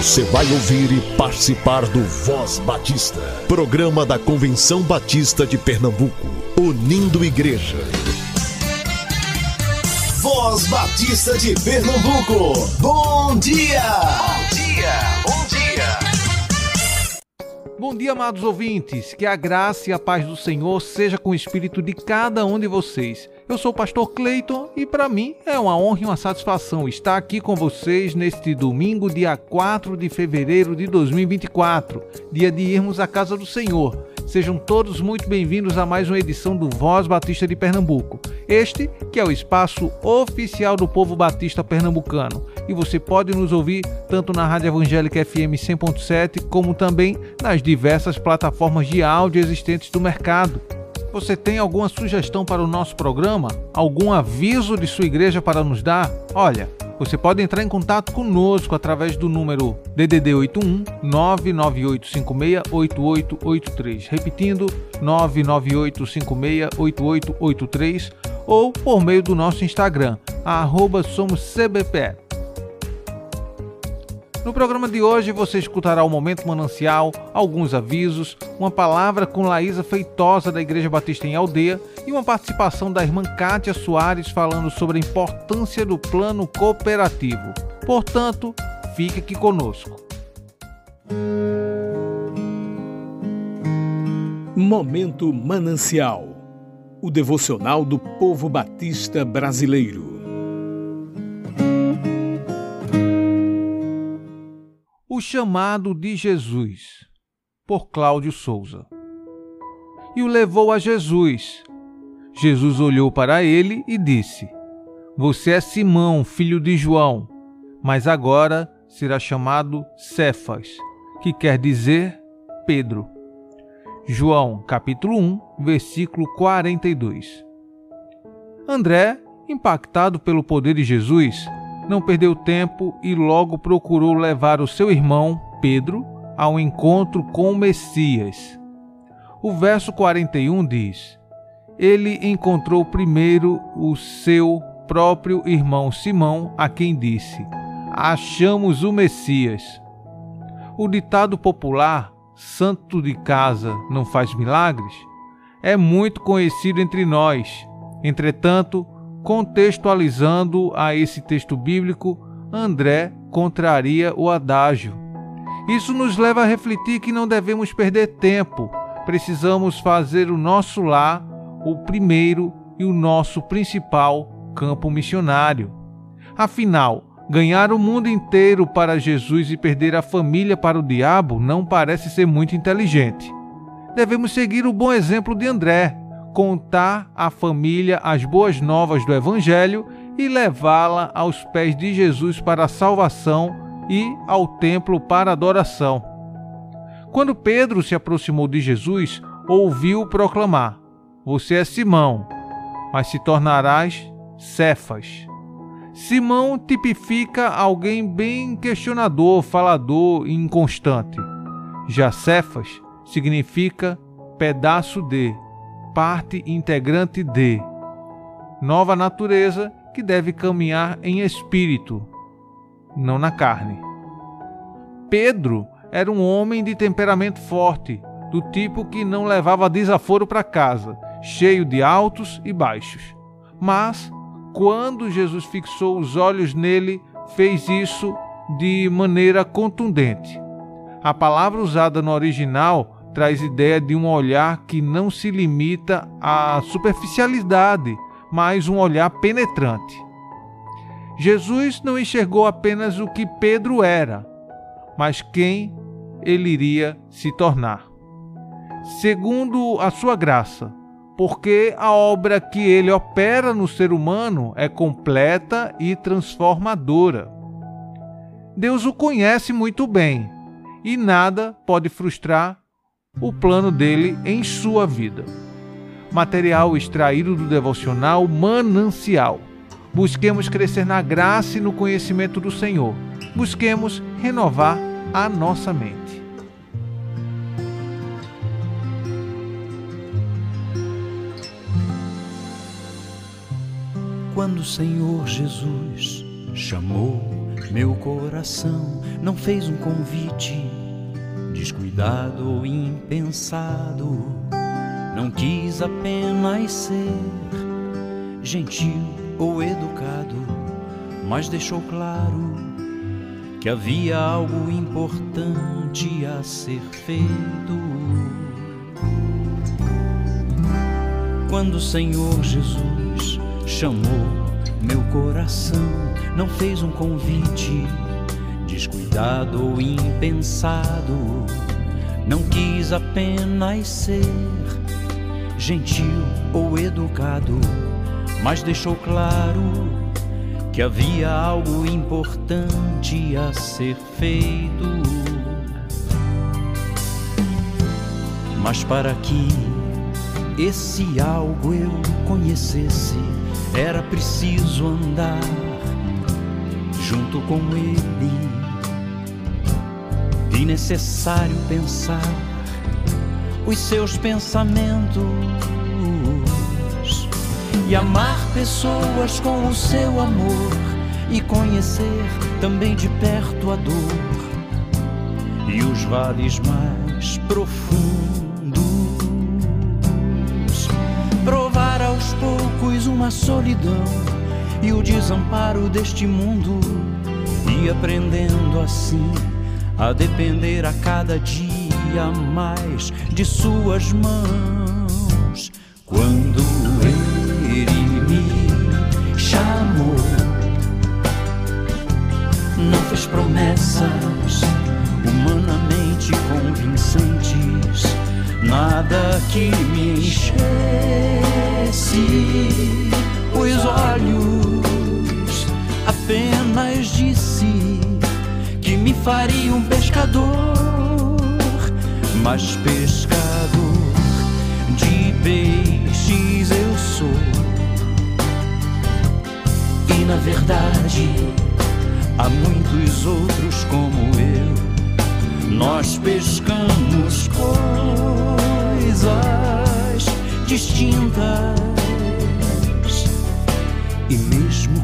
Você vai ouvir e participar do Voz Batista, programa da Convenção Batista de Pernambuco, unindo igreja. Voz Batista de Pernambuco, bom dia! Bom dia, bom dia! Bom dia, amados ouvintes, que a graça e a paz do Senhor seja com o espírito de cada um de vocês. Eu sou o pastor Cleiton e para mim é uma honra e uma satisfação estar aqui com vocês neste domingo, dia 4 de fevereiro de 2024, dia de irmos à casa do Senhor. Sejam todos muito bem-vindos a mais uma edição do Voz Batista de Pernambuco. Este que é o espaço oficial do povo batista pernambucano. E você pode nos ouvir tanto na Rádio Evangélica FM 100.7 como também nas diversas plataformas de áudio existentes do mercado. Você tem alguma sugestão para o nosso programa? Algum aviso de sua igreja para nos dar? Olha, você pode entrar em contato conosco através do número DDD 81 998568883, repetindo 998568883 ou por meio do nosso Instagram, arroba somoscbpe. No programa de hoje você escutará o Momento Manancial, alguns avisos, uma palavra com Laísa Feitosa da Igreja Batista em Aldeia e uma participação da irmã Kátia Soares falando sobre a importância do plano cooperativo. Portanto, fique aqui conosco. Momento Manancial o devocional do povo batista brasileiro. Chamado de Jesus, por Cláudio Souza. E o levou a Jesus. Jesus olhou para ele e disse: Você é Simão, filho de João, mas agora será chamado Cefas, que quer dizer Pedro. João, capítulo 1, versículo 42. André, impactado pelo poder de Jesus, não perdeu tempo e logo procurou levar o seu irmão, Pedro, ao encontro com o Messias. O verso 41 diz: Ele encontrou primeiro o seu próprio irmão Simão, a quem disse: Achamos o Messias. O ditado popular, santo de casa não faz milagres, é muito conhecido entre nós. Entretanto, Contextualizando a esse texto bíblico, André contraria o adágio. Isso nos leva a refletir que não devemos perder tempo, precisamos fazer o nosso lar o primeiro e o nosso principal campo missionário. Afinal, ganhar o mundo inteiro para Jesus e perder a família para o diabo não parece ser muito inteligente. Devemos seguir o bom exemplo de André, contar à família as boas novas do Evangelho e levá-la aos pés de Jesus para a salvação e ao templo para adoração. Quando Pedro se aproximou de Jesus, ouviu proclamar: Você é Simão, mas se tornarás Cefas. Simão tipifica alguém bem questionador, falador e inconstante. Já Cefas significa pedaço de, parte integrante de nova natureza que deve caminhar em espírito, não na carne. Pedro era um homem de temperamento forte, do tipo que não levava desaforo para casa, cheio de altos e baixos. Mas, quando Jesus fixou os olhos nele, fez isso de maneira contundente. A palavra usada no original traz ideia de um olhar que não se limita à superficialidade, mas um olhar penetrante. Jesus não enxergou apenas o que Pedro era, mas quem ele iria se tornar. Segundo a sua graça, porque a obra que ele opera no ser humano é completa e transformadora. Deus o conhece muito bem e nada pode frustrar o plano dele em sua vida. Material extraído do devocional Manancial. Busquemos crescer na graça e no conhecimento do Senhor. Busquemos renovar a nossa mente. Quando o Senhor Jesus chamou Meu coração não fez um convite descuidado ou impensado. Não quis apenas ser gentil ou educado, mas deixou claro que havia algo importante a ser feito. Quando o Senhor Jesus chamou meu coração, não fez um convite descuidado ou impensado. Não quis apenas ser gentil ou educado, mas deixou claro que havia algo importante a ser feito. Mas para que esse algo eu conhecesse, era preciso andar junto com ele e necessário pensar os seus pensamentos e amar pessoas com o seu amor e conhecer também de perto a dor e os vales mais profundos. Provar aos poucos uma solidão e o desamparo deste mundo e aprendendo assim a depender a cada dia mais de suas mãos. Quando ele me chamou, não fez promessas humanamente convincentes, nada que me enchesse os olhos, apenas disse me faria um pescador, mas pescador de peixes eu sou. E na verdade há muitos outros como eu. Nós pescamos coisas distintas. E mesmo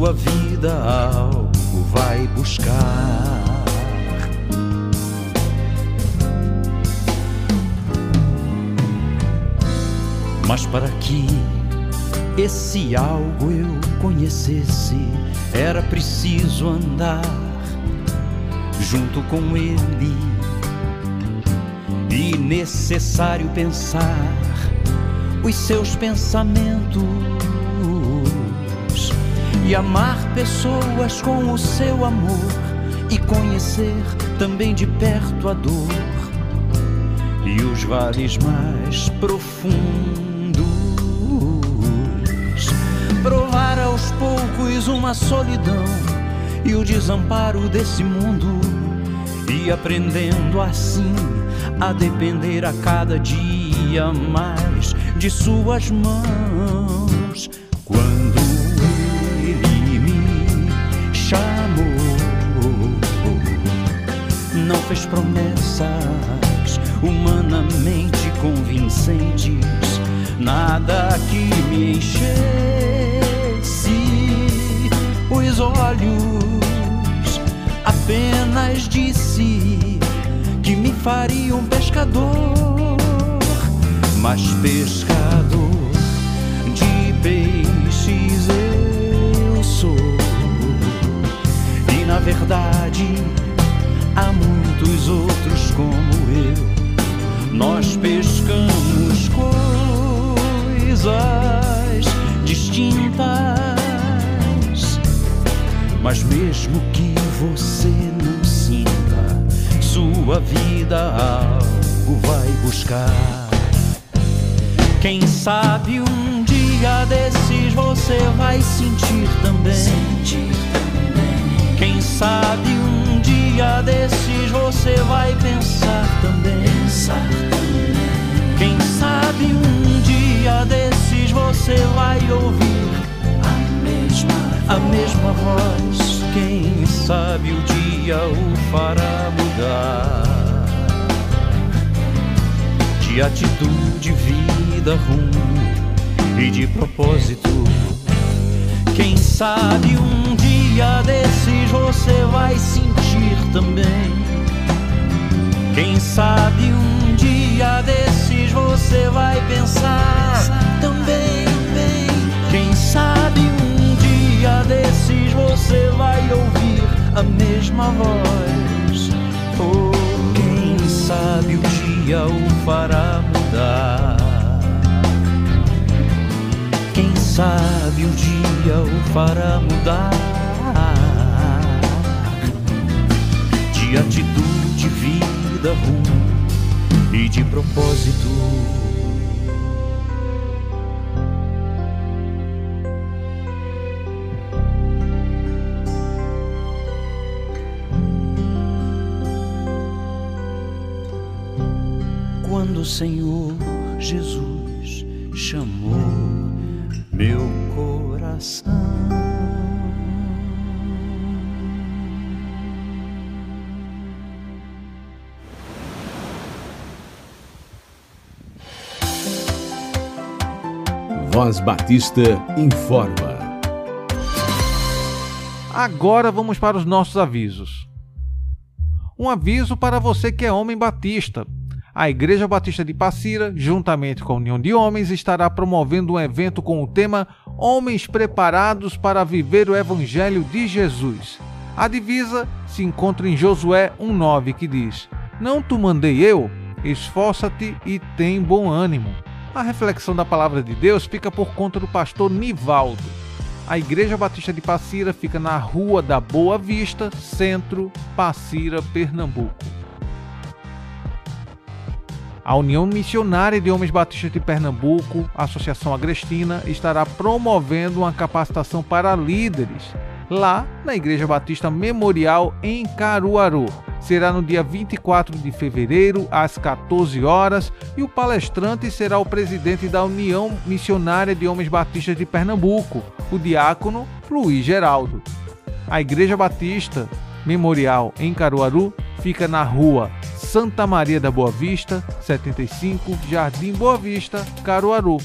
sua vida algo vai buscar. Mas para que esse algo eu conhecesse, era preciso andar junto com ele e necessário pensar os seus pensamentos e amar pessoas com o seu amor e conhecer também de perto a dor e os vales mais profundos. Provar aos poucos uma solidão e o desamparo desse mundo e aprendendo assim a depender a cada dia mais de suas mãos. Quando fez promessas humanamente convincentes, nada que me enchesse os olhos. Apenas disse que me faria um pescador, mas pescador de peixes eu sou. E na verdade há muitos outros como eu. Nós pescamos coisas distintas, mas mesmo que você não sinta, sua vida algo vai buscar. Quem sabe um dia desses você vai sentir também. Sentir também. Quem sabe dia desses você vai pensar também. Pensar também. Quem sabe um dia desses você vai ouvir a mesma voz. a mesma voz. Quem sabe o dia o fará mudar de atitude, vida, rumo e de propósito Quem sabe um dia desses você vai sentir também. Quem sabe um dia desses você vai pensar também. Quem sabe um dia desses você vai ouvir a mesma voz. Oh, quem sabe o dia o fará mudar. Quem sabe o dia o fará mudar de atitude, vida, rumo e de propósito. Quando o Senhor Jesus chamou meu coração. Voz Batista informa. Agora vamos para os nossos avisos. Um aviso para você que é homem batista. A Igreja Batista de Passira, juntamente com a União de Homens, estará promovendo um evento com o tema Homens Preparados para Viver o Evangelho de Jesus. A divisa se encontra em Josué 1,9, que diz: Não tu mandei eu? Esforça-te e tem bom ânimo. A reflexão da palavra de Deus fica por conta do pastor Nivaldo. A Igreja Batista de Passira fica na Rua da Boa Vista, Centro, Passira, Pernambuco. A União Missionária de Homens Batistas de Pernambuco, Associação Agrestina, estará promovendo uma capacitação para líderes lá na Igreja Batista Memorial em Caruaru. Será no dia 24 de fevereiro, às 14 horas, e o palestrante será o presidente da União Missionária de Homens Batistas de Pernambuco, o diácono Luiz Geraldo. A Igreja Batista Memorial em Caruaru fica na rua Santa Maria da Boa Vista, 75, Jardim Boa Vista, Caruaru.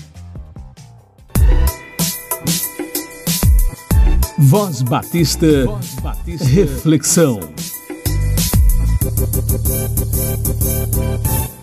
Voz Batista, Voz Batista. Reflexão.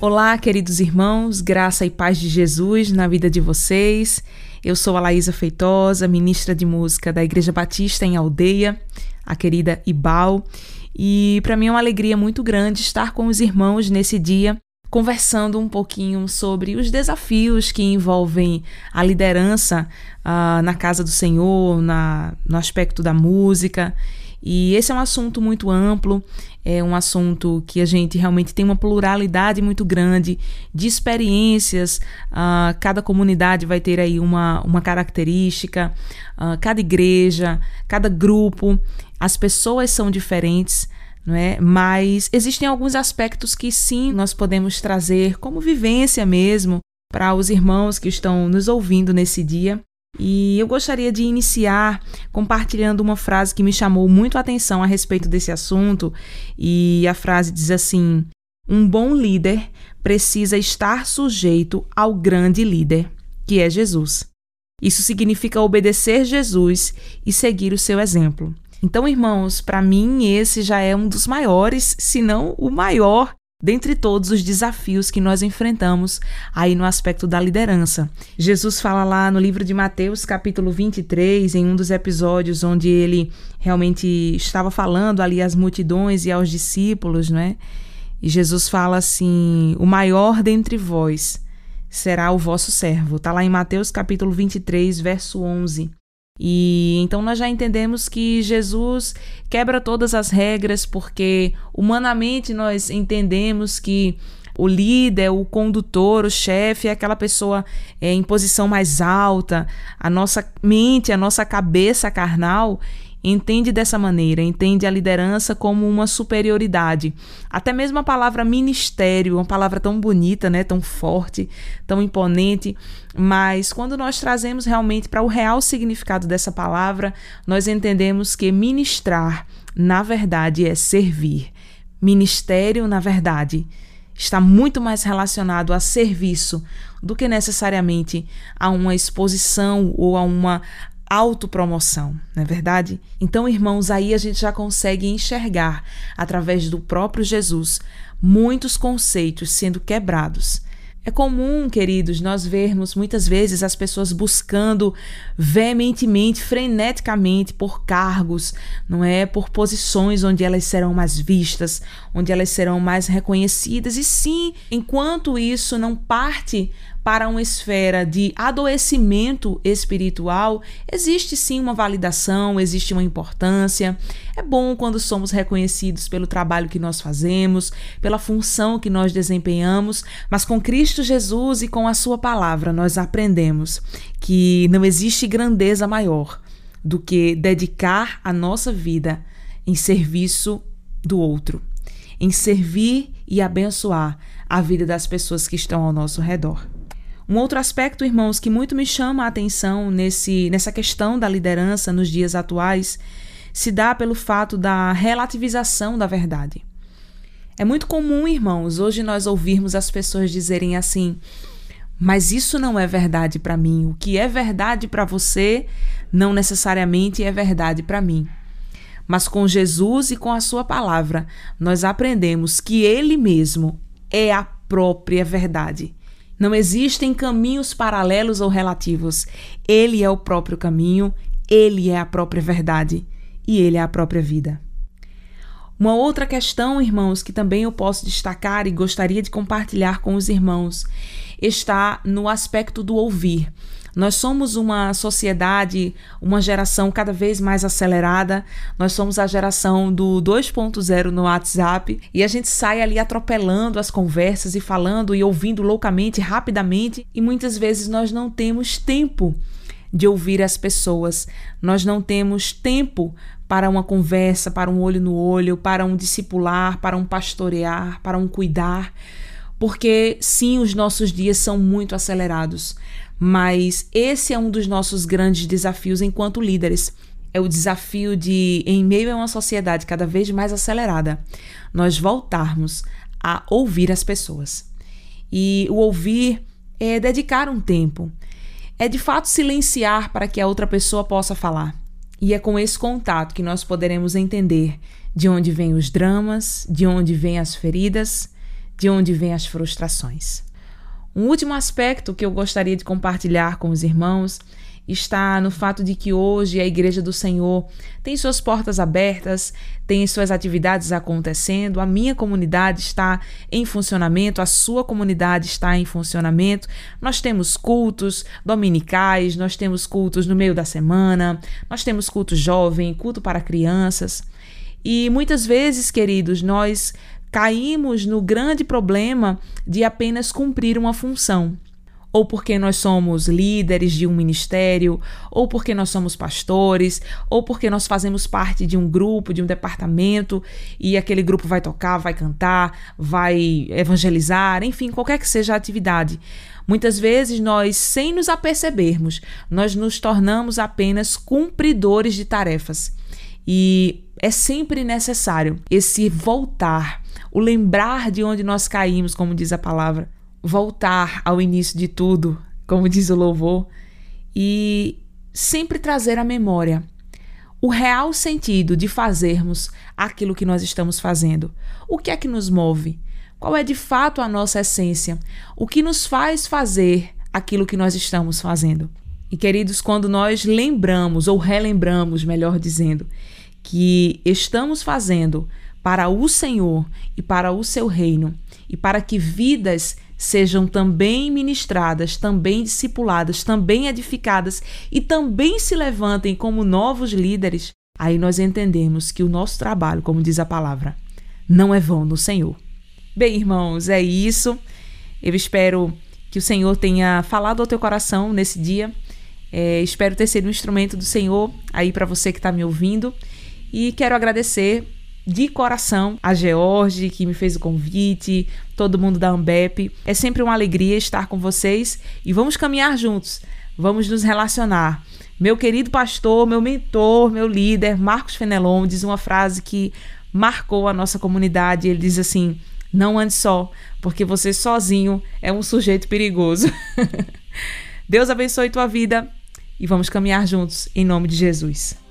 Olá, queridos irmãos, graça e paz de Jesus na vida de vocês. Eu sou a Laísa Feitosa, ministra de música da Igreja Batista em Aldeia, a querida Ibal, e para mim é uma alegria muito grande estar com os irmãos nesse dia, conversando um pouquinho sobre os desafios que envolvem a liderança uh, na casa do Senhor, na, no aspecto da música. E esse é um assunto muito amplo, é um assunto que a gente realmente tem uma pluralidade muito grande de experiências. Uh, cada comunidade vai ter aí uma, uma característica, uh, cada igreja, cada grupo as pessoas são diferentes, não é? Mas existem alguns aspectos que sim nós podemos trazer como vivência mesmo para os irmãos que estão nos ouvindo nesse dia. E eu gostaria de iniciar compartilhando uma frase que me chamou muito a atenção a respeito desse assunto, e a frase diz assim: Um bom líder precisa estar sujeito ao grande líder, que é Jesus. Isso significa obedecer Jesus e seguir o seu exemplo. Então, irmãos, para mim esse já é um dos maiores, se não o maior dentre todos os desafios que nós enfrentamos aí no aspecto da liderança. Jesus fala lá no livro de Mateus, capítulo 23, em um dos episódios onde ele realmente estava falando ali às multidões e aos discípulos, né? E Jesus fala assim: "O maior dentre vós será o vosso servo". Tá lá em Mateus capítulo 23, verso 11. E então nós já entendemos que Jesus quebra todas as regras, porque humanamente nós entendemos que o líder, o condutor, o chefe é aquela pessoa é, em posição mais alta. A nossa mente, a nossa cabeça carnal entende dessa maneira, entende a liderança como uma superioridade. Até mesmo a palavra ministério, uma palavra tão bonita, né, tão forte, tão imponente, mas quando nós trazemos realmente para o real significado dessa palavra, nós entendemos que ministrar, na verdade, é servir. Ministério, na verdade, está muito mais relacionado a serviço do que necessariamente a uma exposição ou a uma autopromoção, não é verdade? Então, irmãos, aí a gente já consegue enxergar, através do próprio Jesus, muitos conceitos sendo quebrados é comum, queridos, nós vermos muitas vezes as pessoas buscando veementemente, freneticamente por cargos, não é? Por posições onde elas serão mais vistas, onde elas serão mais reconhecidas. E sim, enquanto isso não parte para uma esfera de adoecimento espiritual, existe sim uma validação, existe uma importância. É bom quando somos reconhecidos pelo trabalho que nós fazemos, pela função que nós desempenhamos, mas com Cristo Jesus e com a Sua palavra nós aprendemos que não existe grandeza maior do que dedicar a nossa vida em serviço do outro, em servir e abençoar a vida das pessoas que estão ao nosso redor. Um outro aspecto, irmãos, que muito me chama a atenção nesse, nessa questão da liderança nos dias atuais se dá pelo fato da relativização da verdade. É muito comum, irmãos, hoje nós ouvirmos as pessoas dizerem assim: mas isso não é verdade para mim. O que é verdade para você não necessariamente é verdade para mim. Mas com Jesus e com a Sua palavra, nós aprendemos que Ele mesmo é a própria verdade. Não existem caminhos paralelos ou relativos. Ele é o próprio caminho, ele é a própria verdade e ele é a própria vida. Uma outra questão, irmãos, que também eu posso destacar e gostaria de compartilhar com os irmãos, está no aspecto do ouvir. Nós somos uma sociedade, uma geração cada vez mais acelerada. Nós somos a geração do 2.0 no WhatsApp e a gente sai ali atropelando as conversas e falando e ouvindo loucamente, rapidamente, e muitas vezes nós não temos tempo de ouvir as pessoas. Nós não temos tempo para uma conversa, para um olho no olho, para um discipular, para um pastorear, para um cuidar. Porque sim, os nossos dias são muito acelerados. Mas esse é um dos nossos grandes desafios enquanto líderes. É o desafio de, em meio a uma sociedade cada vez mais acelerada, nós voltarmos a ouvir as pessoas. E o ouvir é dedicar um tempo, é de fato silenciar para que a outra pessoa possa falar. E é com esse contato que nós poderemos entender de onde vêm os dramas, de onde vêm as feridas, de onde vêm as frustrações. Um último aspecto que eu gostaria de compartilhar com os irmãos está no fato de que hoje a Igreja do Senhor tem suas portas abertas, tem suas atividades acontecendo, a minha comunidade está em funcionamento, a sua comunidade está em funcionamento. Nós temos cultos dominicais, nós temos cultos no meio da semana, nós temos culto jovem, culto para crianças. E muitas vezes, queridos, nós caímos no grande problema de apenas cumprir uma função. Ou porque nós somos líderes de um ministério, ou porque nós somos pastores, ou porque nós fazemos parte de um grupo, de um departamento, e aquele grupo vai tocar, vai cantar, vai evangelizar, enfim, qualquer que seja a atividade. Muitas vezes nós, sem nos apercebermos, nós nos tornamos apenas cumpridores de tarefas. E é sempre necessário esse voltar, o lembrar de onde nós caímos, como diz a palavra, voltar ao início de tudo, como diz o louvor, e sempre trazer à memória o real sentido de fazermos aquilo que nós estamos fazendo. O que é que nos move? Qual é de fato a nossa essência? O que nos faz fazer aquilo que nós estamos fazendo? E queridos, quando nós lembramos ou relembramos, melhor dizendo, que estamos fazendo para o Senhor e para o seu reino, e para que vidas sejam também ministradas, também discipuladas, também edificadas e também se levantem como novos líderes, aí nós entendemos que o nosso trabalho, como diz a palavra, não é vão no Senhor. Bem, irmãos, é isso. Eu espero que o Senhor tenha falado ao teu coração nesse dia é, espero ter sido um instrumento do Senhor aí para você que está me ouvindo. E quero agradecer de coração a George, que me fez o convite, todo mundo da Ambep. É sempre uma alegria estar com vocês e vamos caminhar juntos, vamos nos relacionar. Meu querido pastor, meu mentor, meu líder, Marcos Fenelon, diz uma frase que marcou a nossa comunidade. Ele diz assim: Não ande só, porque você sozinho é um sujeito perigoso. Deus abençoe tua vida e vamos caminhar juntos em nome de Jesus.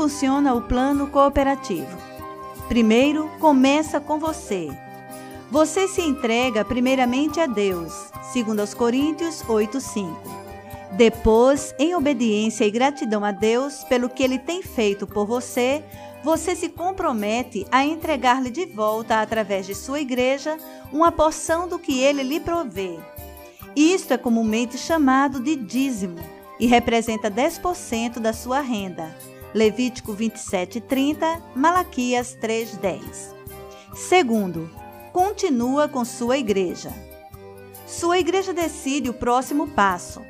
Funciona o plano cooperativo. Primeiro, começa com você. Você se entrega primeiramente a Deus, segundo aos Coríntios 8:5. Depois, em obediência e gratidão a Deus pelo que ele tem feito por você, você se compromete a entregar-lhe de volta através de sua igreja uma porção do que ele lhe provê. Isto é comumente chamado de dízimo e representa 10% da sua renda. Levítico 27:30, Malaquias 3:10. Segundo, continua com sua igreja. Sua igreja decide o próximo passo.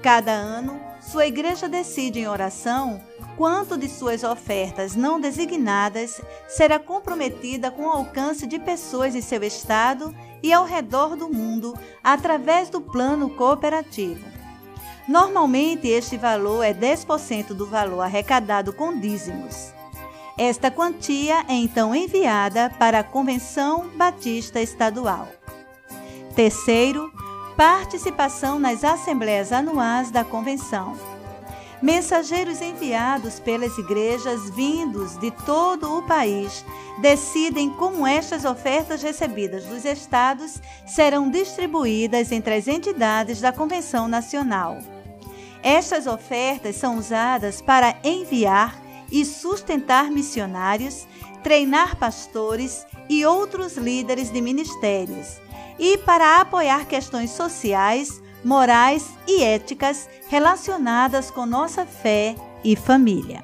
Cada ano, sua igreja decide em oração quanto de suas ofertas não designadas será comprometida com o alcance de pessoas em seu estado e ao redor do mundo através do plano cooperativo. Normalmente, este valor é 10% do valor arrecadado com dízimos. Esta quantia é então enviada para a Convenção Batista Estadual. Terceiro, participação nas assembleias anuais da Convenção. Mensageiros enviados pelas igrejas vindos de todo o país decidem como estas ofertas recebidas dos estados serão distribuídas entre as entidades da Convenção Nacional. Estas ofertas são usadas para enviar e sustentar missionários, treinar pastores e outros líderes de ministérios, e para apoiar questões sociais, morais e éticas relacionadas com nossa fé e família.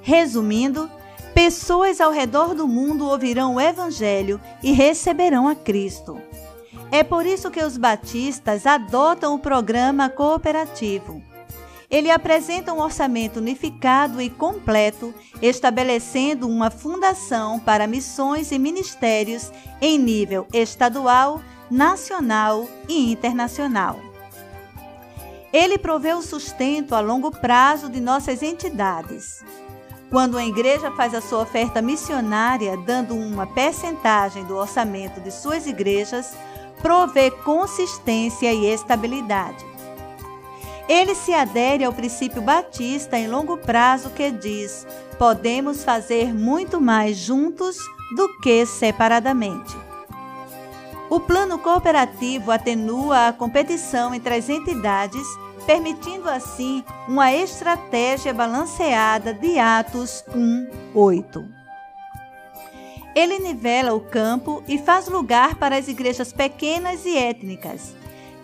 Resumindo, pessoas ao redor do mundo ouvirão o Evangelho e receberão a Cristo. É por isso que os batistas adotam o programa cooperativo. Ele apresenta um orçamento unificado e completo, estabelecendo uma fundação para missões e ministérios em nível estadual, nacional e internacional. Ele provê o sustento a longo prazo de nossas entidades. Quando a igreja faz a sua oferta missionária, dando uma percentagem do orçamento de suas igrejas, provê consistência e estabilidade. Ele se adere ao princípio batista em longo prazo que diz: podemos fazer muito mais juntos do que separadamente. O plano cooperativo atenua a competição entre as entidades, permitindo assim uma estratégia balanceada de Atos 1:8. Ele nivela o campo e faz lugar para as igrejas pequenas e étnicas.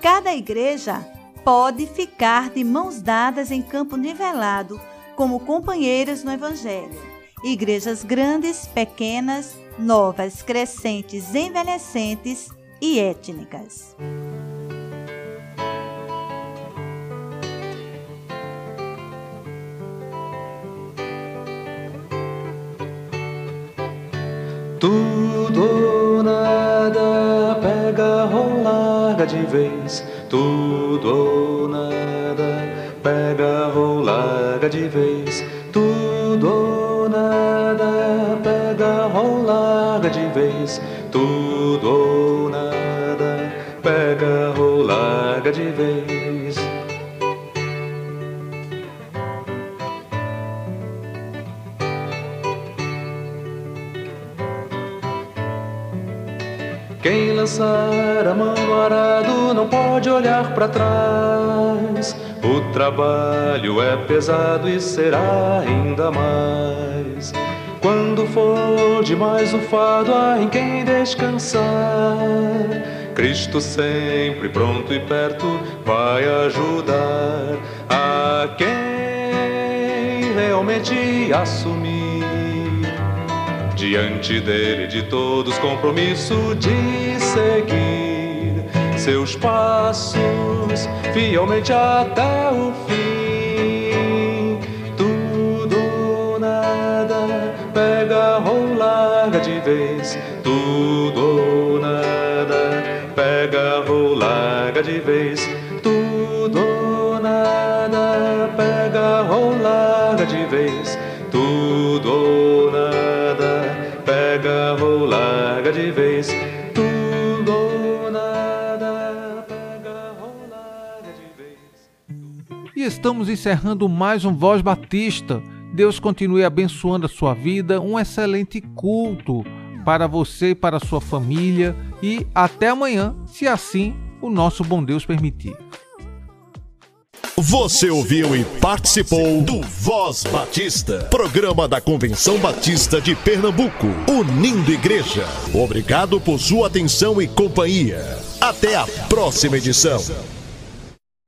Cada igreja pode ficar de mãos dadas em campo nivelado, como companheiras no Evangelho. Igrejas grandes, pequenas, novas, crescentes, envelhecentes e étnicas. Tudo ou nada, pega ou larga de vez. Tudo ou nada, pega ou larga de vez. Tudo ou nada, pega ou larga de vez. Tudo ou nada, pega ou larga de vez. No arado não pode olhar para trás. O trabalho é pesado e será ainda mais. Quando for demais o fado, há em quem descansar. Cristo sempre pronto e perto vai ajudar a quem realmente assumir diante dele de todos compromisso de seguir seus passos fielmente até o fim. Tudo nada pega ou larga de vez, tudo estamos encerrando mais um Voz Batista. Deus continue abençoando a sua vida. Um excelente culto para você e para sua família e até amanhã, se assim o nosso bom Deus permitir. Você ouviu e participou do Voz Batista, programa da Convenção Batista de Pernambuco, unindo igreja. Obrigado por sua atenção e companhia. Até a próxima edição.